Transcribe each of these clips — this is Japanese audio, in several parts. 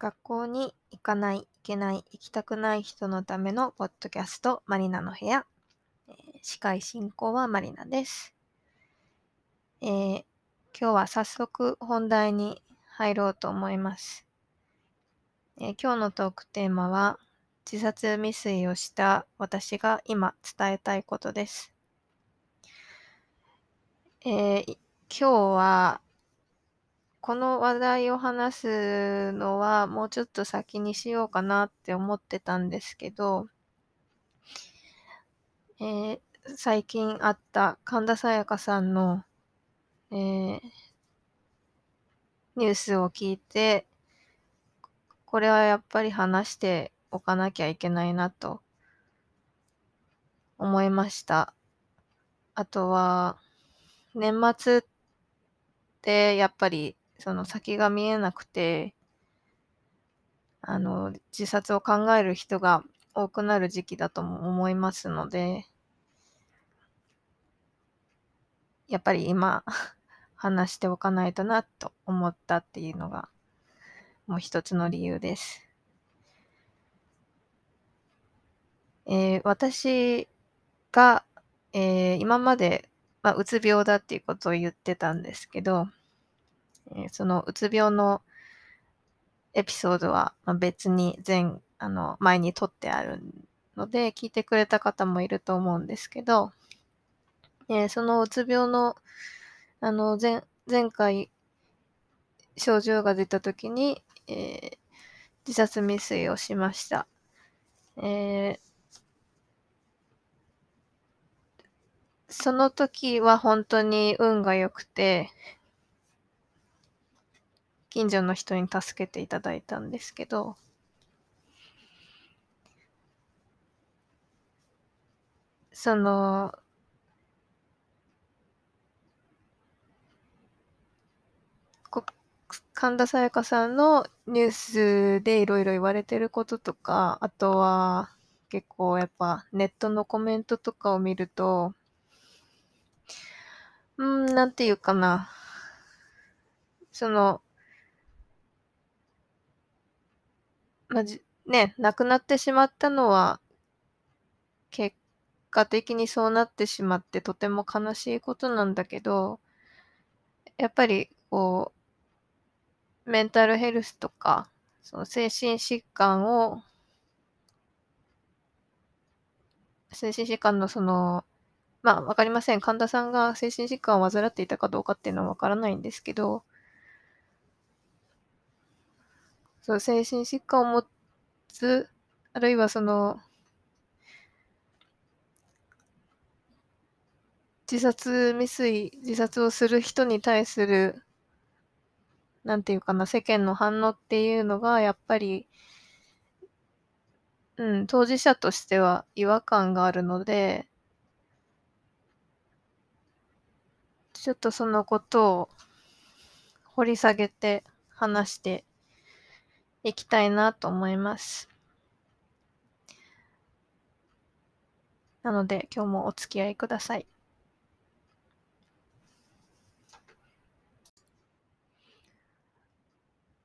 学校に行かない、行けない、行きたくない人のためのポッドキャスト、マリナの部屋。え司会進行はマリナです。えー今日は早速本題に入ろうと思います。えー今日のトークテーマは、自殺未遂をした私が今伝えたいことです。え今日はこの話題を話すのはもうちょっと先にしようかなって思ってたんですけど、えー最近あった神田沙也加さんの、えーニュースを聞いて、これはやっぱり話しておかなきゃいけないなと思いました。あとは、年末ってやっぱりその先が見えなくて、あの、自殺を考える人が多くなる時期だとも思いますので、やっぱり今 話しておかないとなと思ったっていうのがもう一つの理由です。えー私が、えー今まで、まあ、うつ病だっていうことを言ってたんですけど、えそのうつ病のエピソードは別に前、あの、前に撮ってあるので、聞いてくれた方もいると思うんですけど、えーそのうつ病の、あの、前、前回、症状が出た時に、えー自殺未遂をしました。えーその時は本当に運が良くて、近所の人に助けていただいたんですけど、その、神田沙也加さんのニュースでいろいろ言われてることとか、あとは結構やっぱネットのコメントとかを見ると、うん、なんていうかな。その、まじ、ね、亡くなってしまったのは、結果的にそうなってしまってとても悲しいことなんだけど、やっぱりこう、メンタルヘルスとか、その精神疾患を、精神疾患のその、まあわかりません。神田さんが精神疾患を患っていたかどうかっていうのはわからないんですけど、そう、精神疾患を持つ、あるいはその、自殺未遂、自殺をする人に対する、なんていうかな、世間の反応っていうのが、やっぱり、うん、当事者としては違和感があるので、ちょっとそのことを掘り下げて話していきたいなと思います。なので今日もお付き合いください。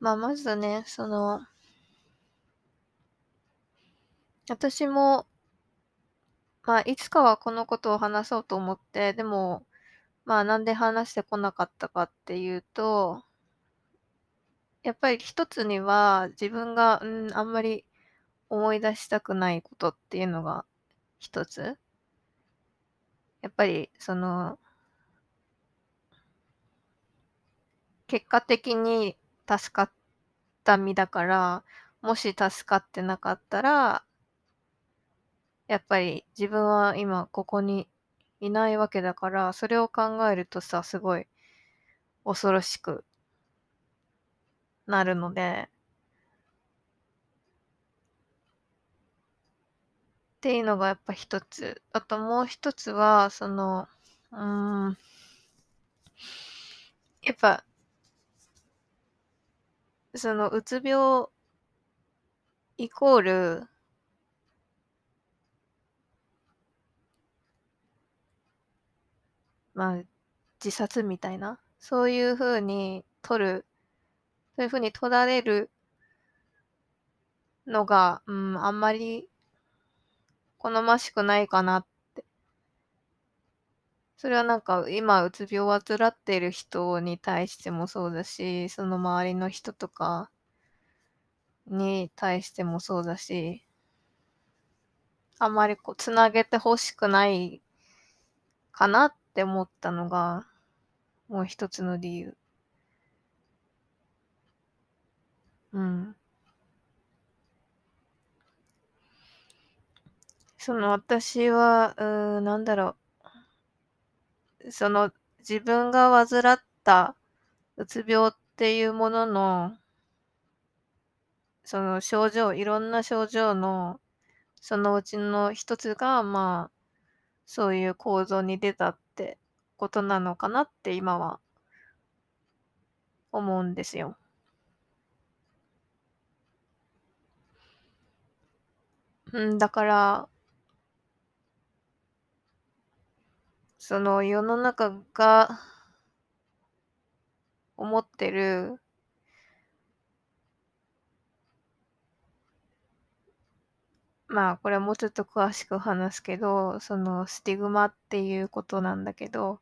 まあまずね、その、私も、まあいつかはこのことを話そうと思って、でも、まあなんで話してこなかったかっていうと、やっぱり一つには自分が、うん、あんまり思い出したくないことっていうのが一つ。やっぱりその、結果的に助かった身だから、もし助かってなかったら、やっぱり自分は今ここにいないわけだから、それを考えるとさ、すごい恐ろしくなるので、っていうのがやっぱ一つ。あともう一つは、その、うん、やっぱ、そのうつ病イコール、まあ、自殺みたいな、そういう風に取る、そういう風に取られるのが、うん、あんまり好ましくないかなって。それはなんか今うつ病を患っている人に対してもそうだし、その周りの人とかに対してもそうだし、あんまりこう、つなげて欲しくないかなって思ったのが、もう一つの理由。うん。その私は、うん、なんだろう。その自分が患ったうつ病っていうものの、その症状、いろんな症状の、そのうちの一つが、まあ、そういう構造に出たってことなのかなって今は思うんですよ。うん、だからその世の中が思ってるまあ、これはもうちょっと詳しく話すけど、そのスティグマっていうことなんだけど、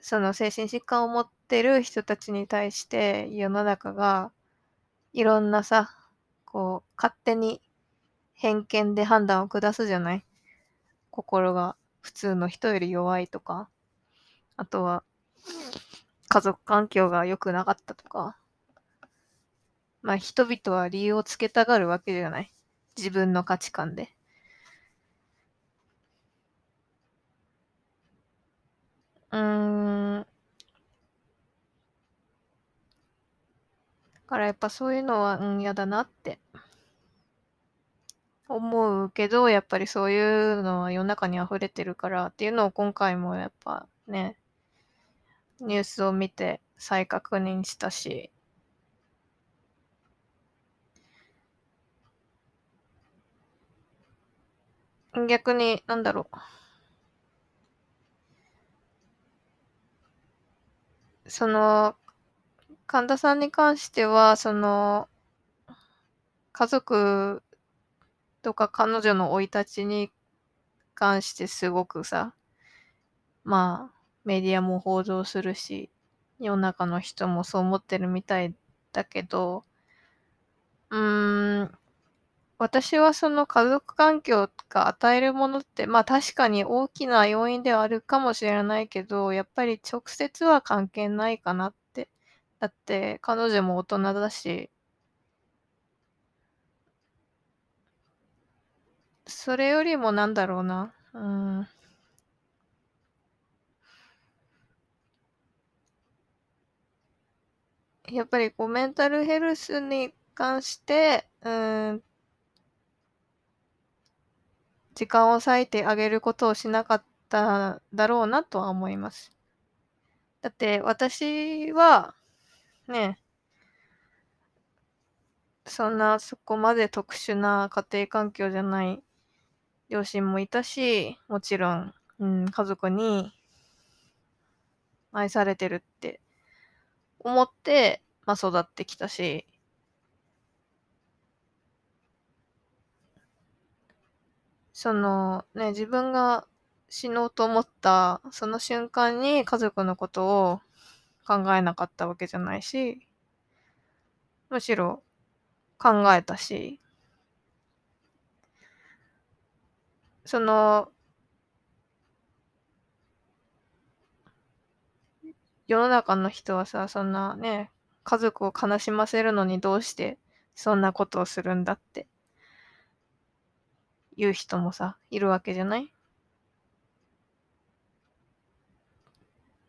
その精神疾患を持ってる人たちに対して世の中がいろんなさ、こう、勝手に偏見で判断を下すじゃない？心が普通の人より弱いとか、あとは家族環境が良くなかったとか、まあ人々は理由をつけたがるわけじゃない？自分の価値観で。うん。だからやっぱそういうのは、うん、嫌だなって思うけど、やっぱりそういうのは世の中に溢れてるからっていうのを今回もやっぱね、ニュースを見て再確認したし、逆に、なんだろう。その、神田さんに関しては、その、家族とか彼女の生い立ちに関してすごくさ、まあ、メディアも報道するし、世の中の人もそう思ってるみたいだけど、うーん、私はその家族環境が与えるものって、まあ確かに大きな要因ではあるかもしれないけど、やっぱり直接は関係ないかなって。だって彼女も大人だし、それよりもなんだろうな。うん。やっぱりこうメンタルヘルスに関して、うん、時間を割いてあげることをしなかっただろうなとは思います。だって私は、ね、そんなそこまで特殊な家庭環境じゃない両親もいたし、もちろん、うん、家族に愛されてるって思って、まあ、育ってきたし、そのね、自分が死のうと思ったその瞬間に家族のことを考えなかったわけじゃないし、むしろ考えたし、その、世の中の人はさ、そんなね、家族を悲しませるのにどうしてそんなことをするんだって。言う人もさ、いるわけじゃない？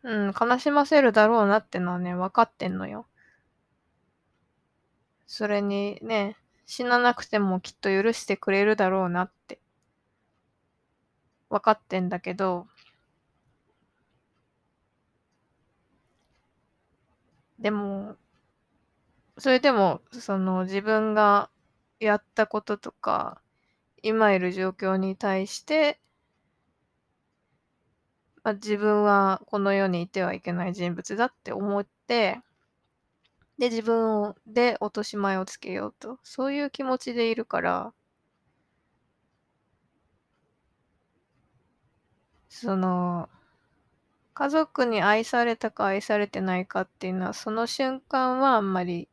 うん、悲しませるだろうなってのはね、分かってんのよ。それにね、死ななくてもきっと許してくれるだろうなって。分かってんだけど、でも、それでも、その自分がやったこととか、今いる状況に対して、まあ、自分はこの世にいてはいけない人物だって思って、で、自分で落とし前をつけようと。そういう気持ちでいるから、その、家族に愛されたか愛されてないかっていうのは、その瞬間はあんまり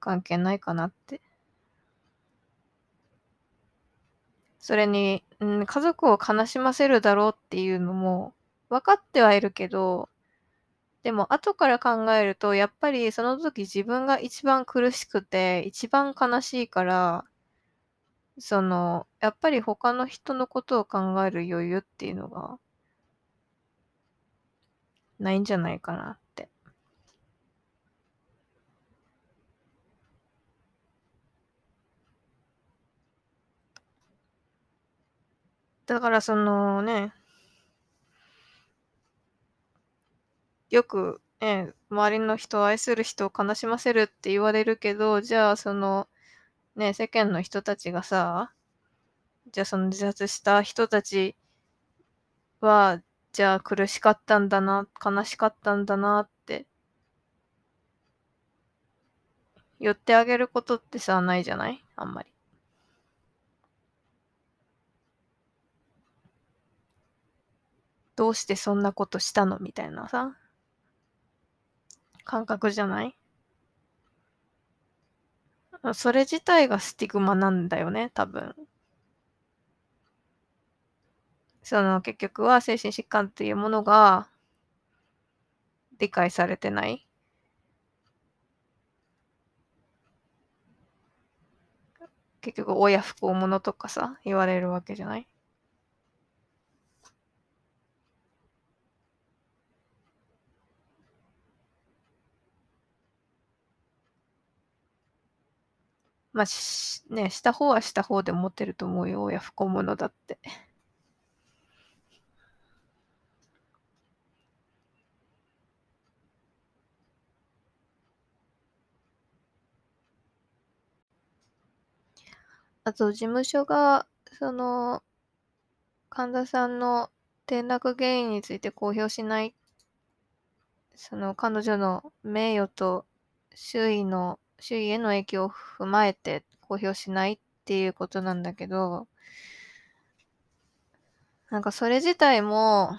関係ないかなって。それに、うん、家族を悲しませるだろうっていうのも分かってはいるけど、でも後から考えると、やっぱりその時自分が一番苦しくて、一番悲しいから、その、やっぱり他の人のことを考える余裕っていうのが、ないんじゃないかなって。だからそのね、よく、ね、周りの人を愛する人を悲しませるって言われるけど、じゃあその、ね、世間の人たちがさ、じゃあその自殺した人たちは、じゃあ苦しかったんだな、悲しかったんだなって言ってあげることってさ、ないじゃない？あんまり。どうしてそんなことしたの？みたいなさ。感覚じゃない？それ自体がスティグマなんだよね、多分。その結局は精神疾患っていうものが理解されてない。結局親不幸者とかさ、言われるわけじゃない？まあ、し、ね、した方はした方で思ってると思うよ。親不幸者だって。あと、事務所が、その、神田さんの転落原因について公表しない、その彼女の名誉と周囲の周囲への影響を踏まえて公表しないっていうことなんだけど、なんかそれ自体も、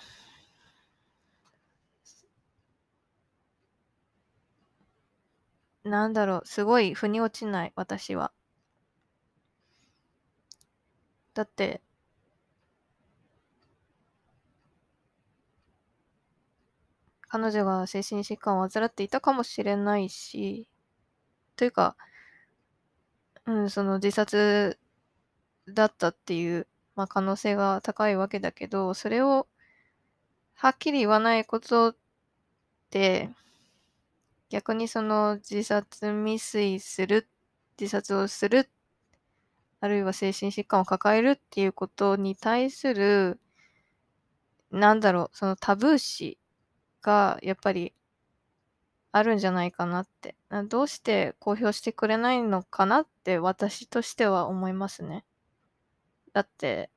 なんだろう、すごい腑に落ちない、私は。だって、彼女が精神疾患を患っていたかもしれないし、というか、うん、その自殺だったっていう、まあ、可能性が高いわけだけど、それをはっきり言わないことって、逆にその自殺未遂する、自殺をする、あるいは精神疾患を抱えるっていうことに対する、なんだろう、そのタブー視がやっぱりあるんじゃないかなって。どうして公表してくれないのかなって私としては思いますね。だって、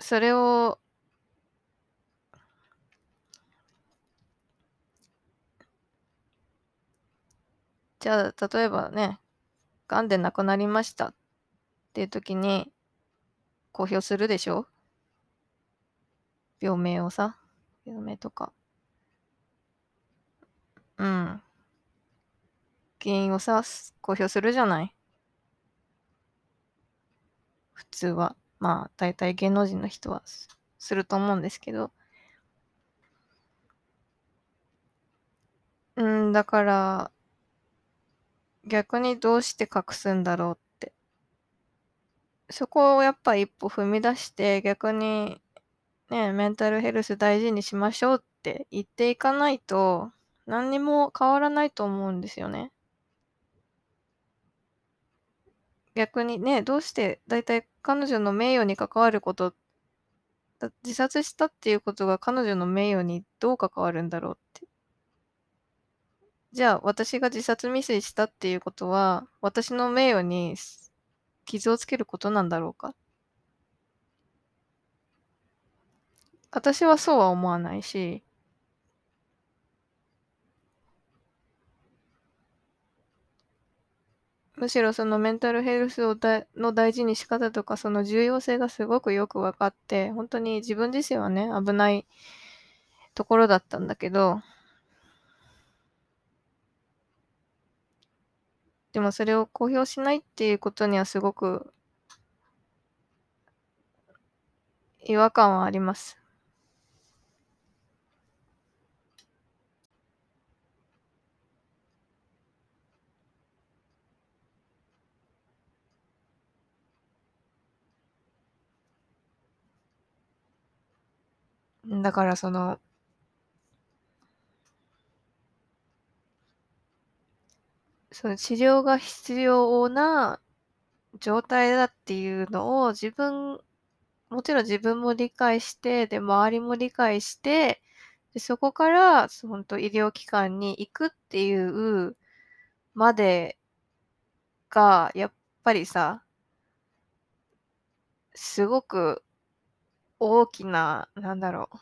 それを、じゃあ、例えばね、癌で亡くなりましたっていう時に公表するでしょ？病名をさ、病名とか。うん。原因をさ、公表するじゃない？普通は。まあ、大体芸能人の人はすると思うんですけど。うん、だから、逆にどうして隠すんだろうって。そこをやっぱ一歩踏み出して、逆に、ね、メンタルヘルス大事にしましょうって言っていかないと、何にも変わらないと思うんですよね。逆にね、どうして大体彼女の名誉に関わること、自殺したっていうことが彼女の名誉にどう関わるんだろうって。じゃあ私が自殺未遂したっていうことは私の名誉に傷をつけることなんだろうか私はそうは思わないし、むしろそのメンタルヘルスをだの大事に仕方とか、その重要性がすごくよく分かって、本当に自分自身はね、危ないところだったんだけど、でもそれを公表しないっていうことにはすごく違和感はあります。だからその、その治療が必要な状態だっていうのを自分、もちろん自分も理解して、で、周りも理解して、でそこから、本当医療機関に行くっていうまでが、やっぱりさ、すごく大きな、なんだろう。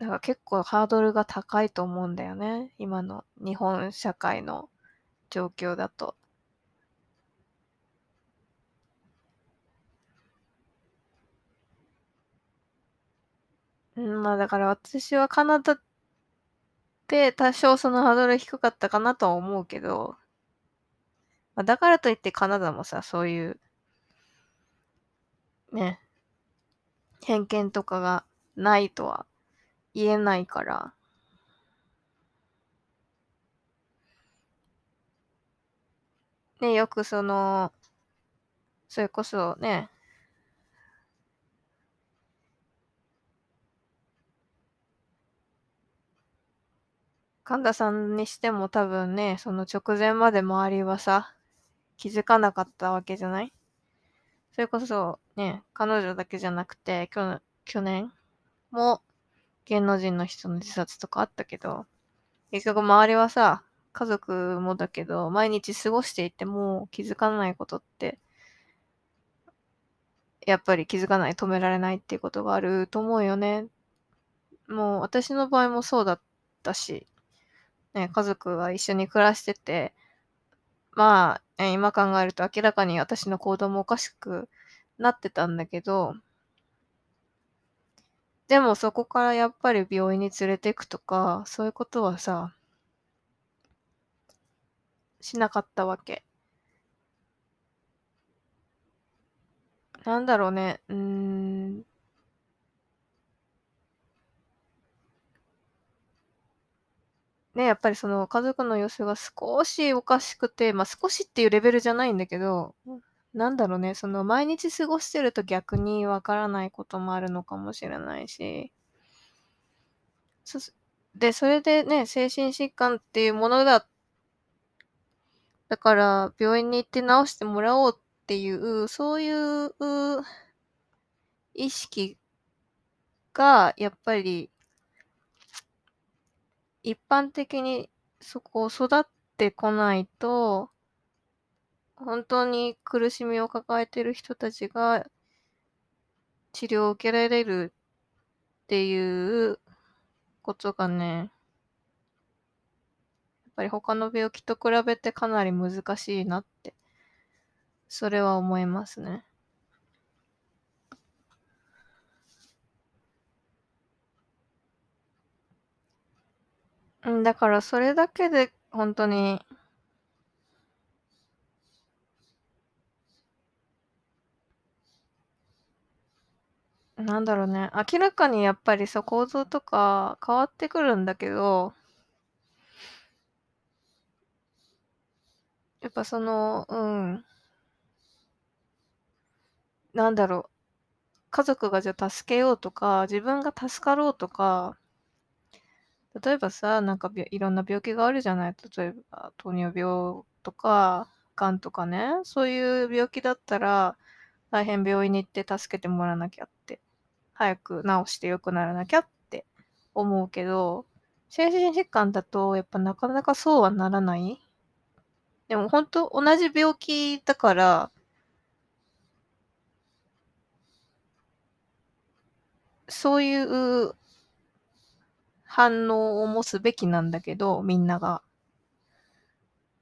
なんか結構ハードルが高いと思うんだよね。今の日本社会の状況だと。うん、まあだから私はカナダで多少そのハードル低かったかなとは思うけど、まあ、だからといってカナダもさ、そういうね、偏見とかがないとは言えないから。ね、よくその、それこそね、神田さんにしても多分ね、その直前まで周りはさ、気づかなかったわけじゃない？それこそね、彼女だけじゃなくて、去去年も芸能人の人の自殺とかあったけど、結局周りはさ、家族もだけど、毎日過ごしていても気づかないことって、やっぱり気づかない、止められないっていうことがあると思うよね。もう私の場合もそうだったし、ね、家族は一緒に暮らしてて、まあ、え今考えると明らかに私の行動もおかしくなってたんだけど、でもそこからやっぱり病院に連れてくとか、そういうことはさ、しなかったわけ。なんだろうね、うーん。ね、やっぱりその家族の様子が少しおかしくて、ま、少しっていうレベルじゃないんだけど、なんだろうね、その毎日過ごしてると逆にわからないこともあるのかもしれないし。そで、それでね、精神疾患っていうものだだから病院に行って治してもらおうっていう、そういう意識がやっぱり一般的にそこを育ってこないと、本当に苦しみを抱えている人たちが治療を受けられるっていうことがね、やっぱり他の病気と比べてかなり難しいなって、それは思いますね。うん、だからそれだけで本当に。なんだろうね、明らかにやっぱりさ、構造とか変わってくるんだけど。やっぱその、うん。なんだろう、家族がじゃあ助けようとか、自分が助かろうとか。例えばさ、なんかいろんな病気があるじゃない？例えば糖尿病とか、癌とかね。そういう病気だったら、大変病院に行って助けてもらわなきゃって。早く治して良くならなきゃって思うけど、精神疾患だとやっぱなかなかそうはならない。でも本当同じ病気だから、そういう反応を持つべきなんだけど、みんなが。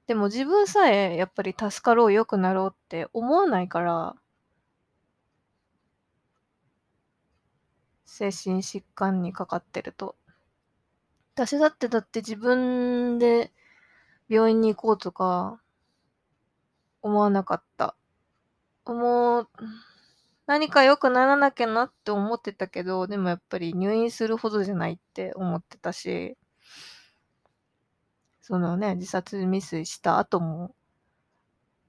でも自分さえやっぱり助かろう、良くなろうって思わないから、精神疾患にかかってると。私だってだって自分で病院に行こうとか思わなかった。もう、何か良くならなきゃなって思ってたけど、でもやっぱり入院するほどじゃないって思ってたし、そのね、自殺未遂した後も、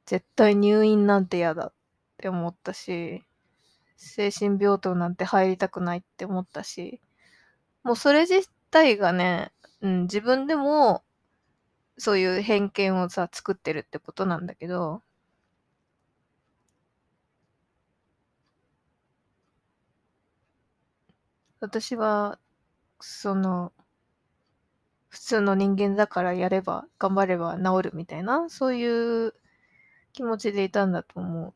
絶対入院なんて嫌だって思ったし、精神病棟なんて入りたくないって思ったし、もうそれ自体がね、うん、自分でも、そういう偏見をさ、作ってるってことなんだけど、私は、その、普通の人間だからやれば、頑張れば治るみたいな、そういう気持ちでいたんだと思う。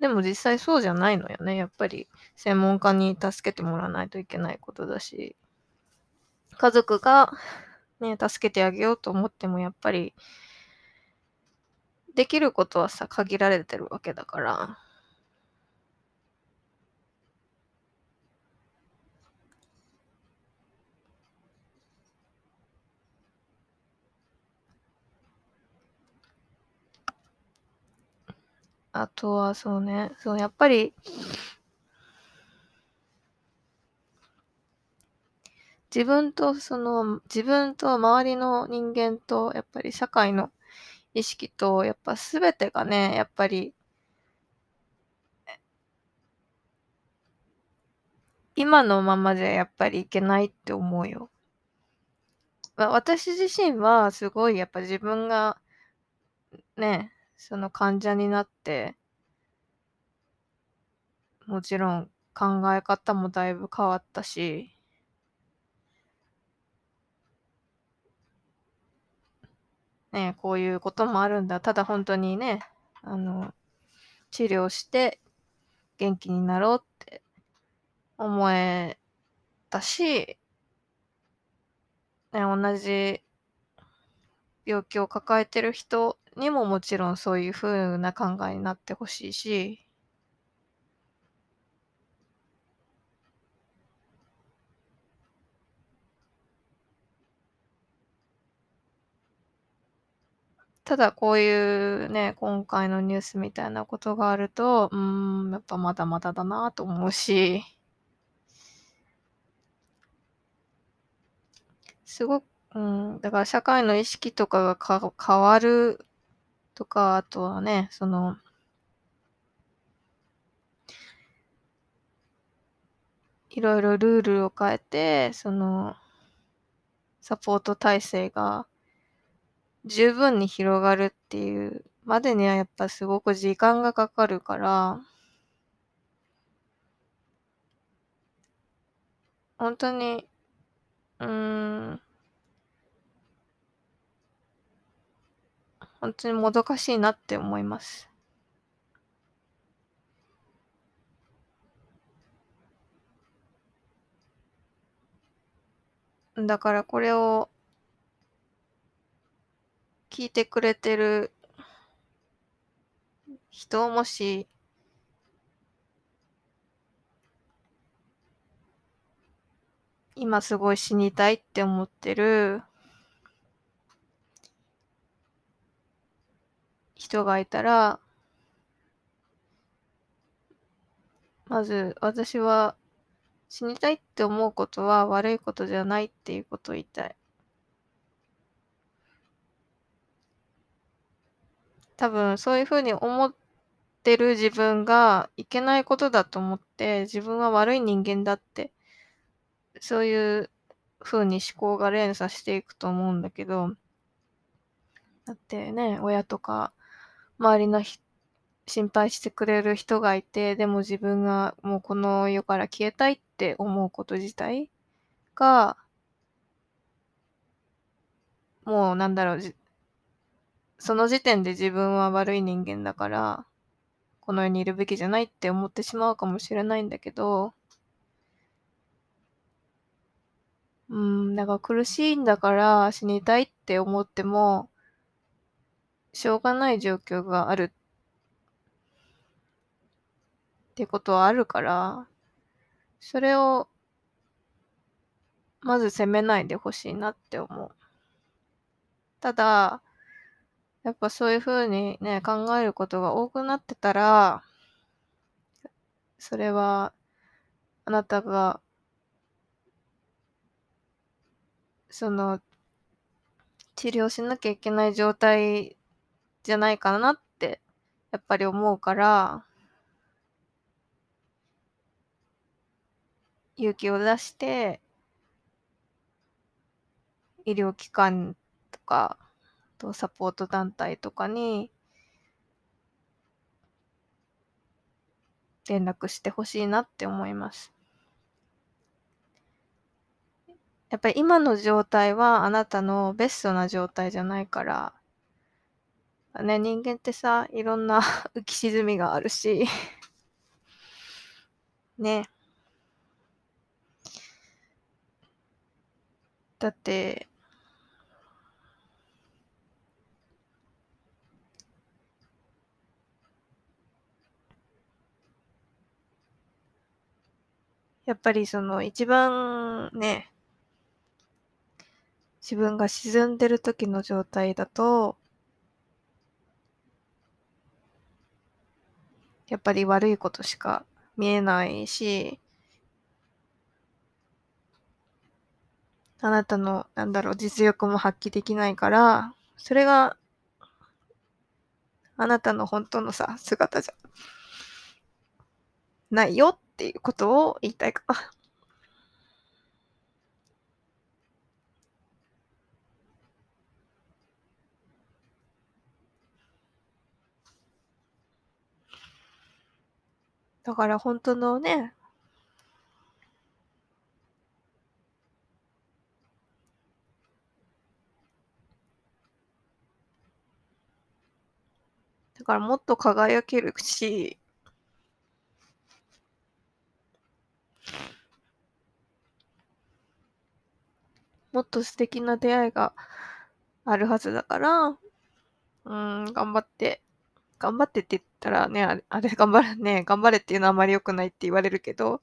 でも実際そうじゃないのよね。やっぱり専門家に助けてもらわないといけないことだし、家族がね、助けてあげようと思ってもやっぱり、できることはさ、限られてるわけだから。あとはそうね、そう、やっぱり、自分とその、自分と周りの人間と、やっぱり社会の意識と、やっぱすべてがね、やっぱり、今のままじゃやっぱりいけないって思うよ。わ私自身はすごいやっぱ自分が、ね、その患者になって、もちろん考え方もだいぶ変わったし、ね、こういうこともあるんだ。ただ本当にね、あの、治療して元気になろうって思えたし、ね、同じ病気を抱えてる人にももちろんそういう風な考えになってほしいし、ただこういうね、今回のニュースみたいなことがあると、うーん、やっぱまだまだだなと思うし、すごく、うん、だから社会の意識とかがか変わるとか、あとはね、その、いろいろルールを変えて、その、サポート体制が十分に広がるっていうまでにはやっぱすごく時間がかかるから、本当に、うーん、本当にもどかしいなって思います。だからこれを聞いてくれてる人、もし、今すごい死にたいって思ってる人がいたら、まず私は死にたいって思うことは悪いことじゃないっていうことを言いたい。多分そういうふうに思ってる自分がいけないことだと思って自分は悪い人間だってそういう風に思考が連鎖していくと思うんだけどだってね親とか周りの心配してくれる人がいてでも自分がもうこの世から消えたいって思うこと自体がもうなんだろうその時点で自分は悪い人間だから、この世にいるべきじゃないって思ってしまうかもしれないんだけど、うん、だから苦しいんだから死にたいって思っても、しょうがない状況があるってことはあるから、それをまず責めないでほしいなって思う。ただ、やっぱそういうふうにね、考えることが多くなってたら、それは、あなたが、その、治療しなきゃいけない状態じゃないかなって、やっぱり思うから、勇気を出して、医療機関とか、とサポート団体とかに連絡してほしいなって思います。やっぱり今の状態はあなたのベストな状態じゃないから、ね、人間ってさ、いろんな 浮き沈みがあるし ね。だって、やっぱりその一番ね、自分が沈んでる時の状態だと、やっぱり悪いことしか見えないし、あなたの、なんだろう、実力も発揮できないから、それが、あなたの本当のさ、姿じゃないよっていうことを言いたいか。だから本当のね、だからもっと輝けるし、もっと素敵な出会いがあるはずだから、うん、頑張って、頑張ってって言ったらね、あれ、あれ頑張れ、ね、頑張れっていうのはあまり良くないって言われるけど、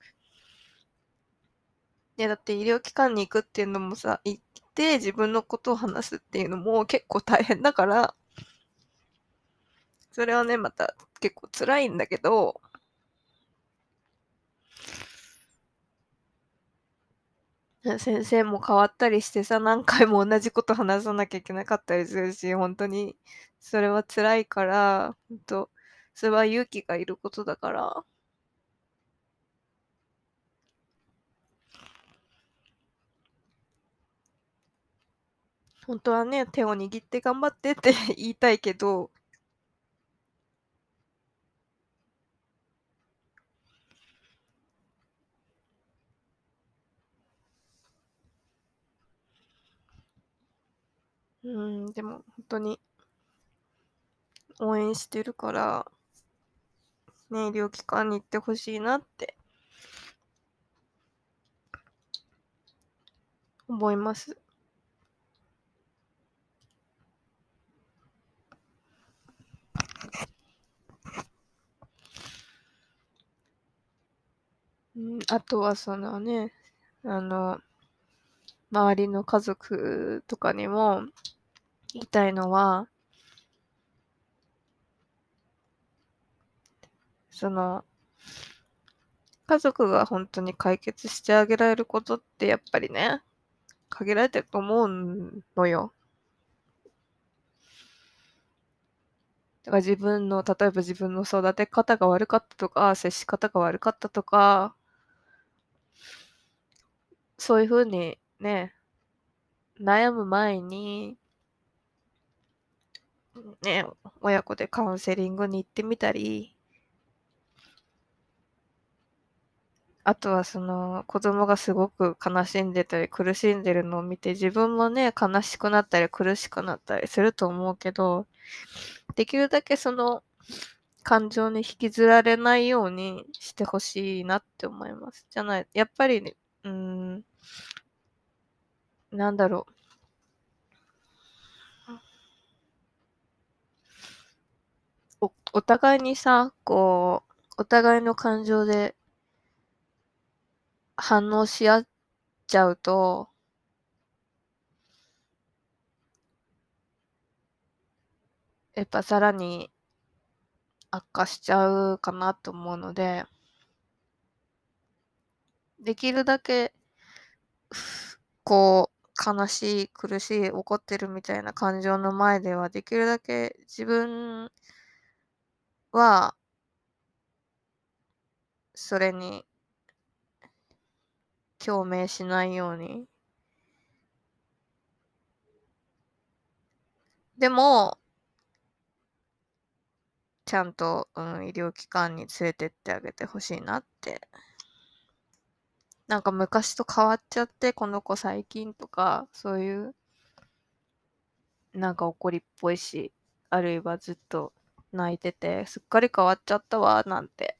ね、だって医療機関に行くっていうのもさ、行って自分のことを話すっていうのも結構大変だから、それはね、また結構辛いんだけど、先生も変わったりしてさ、何回も同じこと話さなきゃいけなかったりするし、本当に。それは辛いから、本当それは勇気がいることだから。本当はね、手を握って頑張ってって 言いたいけど、うん、でも本当に応援してるから、ね、医療機関に行ってほしいなって思います。うん、あとはそのね、あの、周りの家族とかにも言いたいのは、その、家族が本当に解決してあげられることってやっぱりね、限られてると思うのよ。だから自分の、例えば自分の育て方が悪かったとか、接し方が悪かったとか、そういうふうにね、悩む前に、ね、親子でカウンセリングに行ってみたり、あとはその子供がすごく悲しんでたり苦しんでるのを見て自分もね、悲しくなったり苦しくなったりすると思うけど、できるだけその感情に引きずられないようにしてほしいなって思います。じゃない、やっぱり、ね、うん、なんだろう。お、お互いにさ、こう、お互いの感情で反応し合っちゃうと、やっぱさらに悪化しちゃうかなと思うので、できるだけ、こう、悲しい、苦しい、怒ってるみたいな感情の前では、できるだけ自分は、それに共鳴しないように。でも、ちゃんと、うん、医療機関に連れてってあげてほしいなって。なんか昔と変わっちゃって、この子最近とか、そういう、なんか怒りっぽいし、あるいはずっと泣いてて、すっかり変わっちゃったわ、なんて。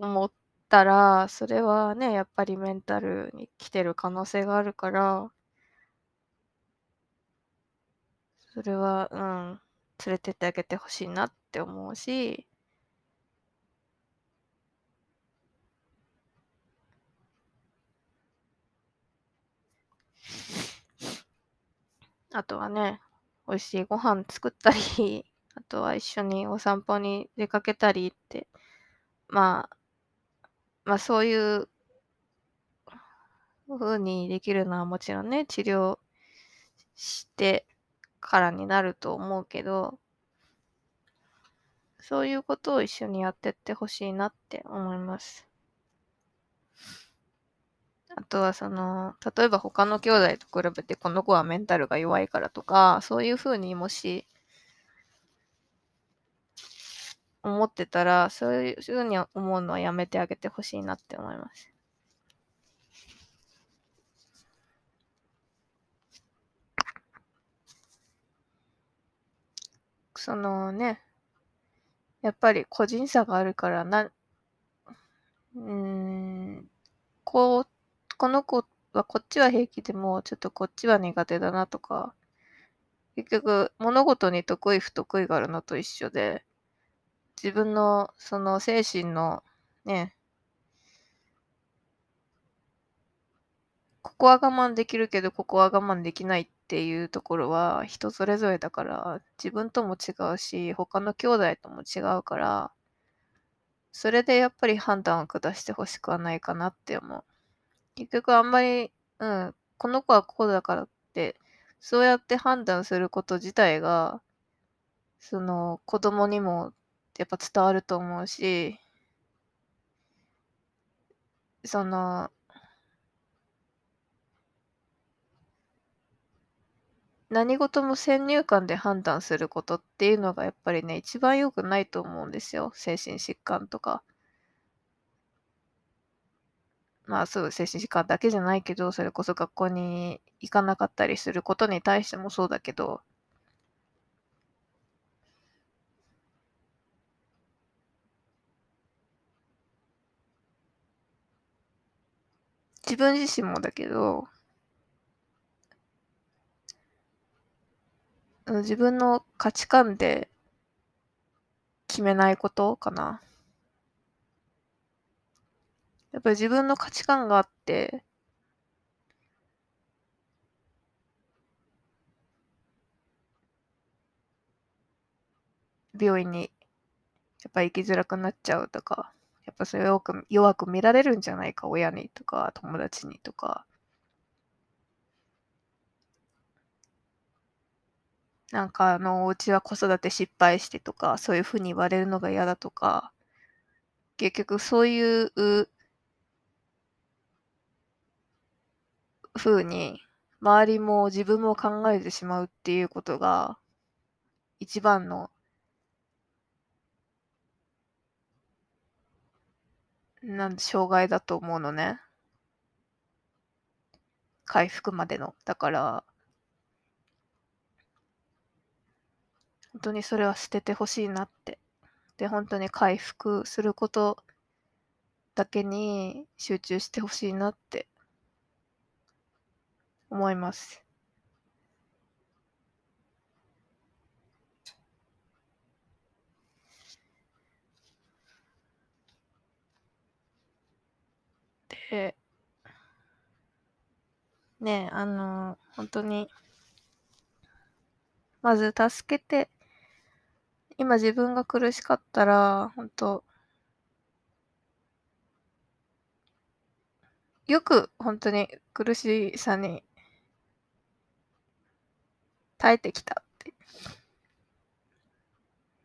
思ったら、それはね、やっぱりメンタルに来てる可能性があるから、それは、うん、連れてってあげてほしいなって思うし、あとはね、美味しいご飯作ったり、あとは一緒にお散歩に出かけたりって、まあ、まあそういう風にできるのはもちろんね、治療してからになると思うけど、そういうことを一緒にやってってほしいなって思います。あとはその、例えば他の兄弟と比べてこの子はメンタルが弱いからとか、そういう風にもし思ってたら、そういう風に思うのはやめてあげてほしいなって思います。そのね、やっぱり個人差があるからな、うん、こう、この子はこっちは平気でも、ちょっとこっちは苦手だなとか、結局、物事に得意不得意があるのと一緒で、自分のその精神のね、ここは我慢できるけど、ここは我慢できないっていうところは人それぞれだから、自分とも違うし、他の兄弟とも違うから、それでやっぱり判断を下してほしくはないかなって思う。結局あんまり、うん、この子はこうだからって、そうやって判断すること自体が、その子供にもやっぱ伝わると思うし、その、何事も先入観で判断することっていうのがやっぱりね、一番良くないと思うんですよ。精神疾患とか。まあそう、精神疾患だけじゃないけど、それこそ学校に行かなかったりすることに対してもそうだけど、自分自身もだけど、自分の価値観で決めないことかな。やっぱり自分の価値観があって、病院にやっぱ行きづらくなっちゃうとか、やっぱそれを弱く見られるんじゃないか、親にとか、友達にとか。なんかあの、うちは子育て失敗してとか、そういうふうに言われるのが嫌だとか、結局そういうふうに、周りも自分も考えてしまうっていうことが、一番の、なん障害だと思うのね。回復までの。だから、本当にそれは捨ててほしいなって。で、本当に回復することだけに集中してほしいなって思います。で、ね、あの、本当に、まず助けて、今自分が苦しかったら、本当よく本当に苦しさに耐えてきたって。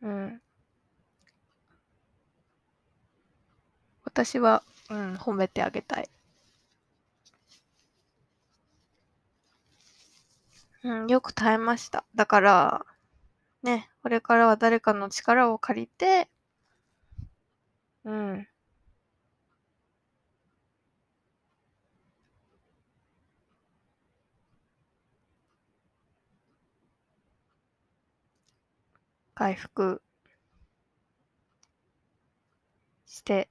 うん。私は、うん、褒めてあげたい。うん、よく耐えました。だから、ね、これからは誰かの力を借りて、うん。回復して、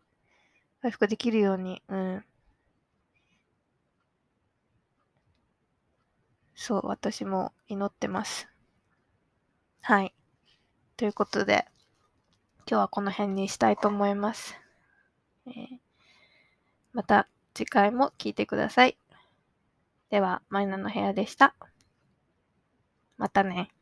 回復できるように、うん。そう、私も祈ってます。はい。ということで、今日はこの辺にしたいと思います。えーまた次回も聞いてください。では、マイナの部屋でした。またね。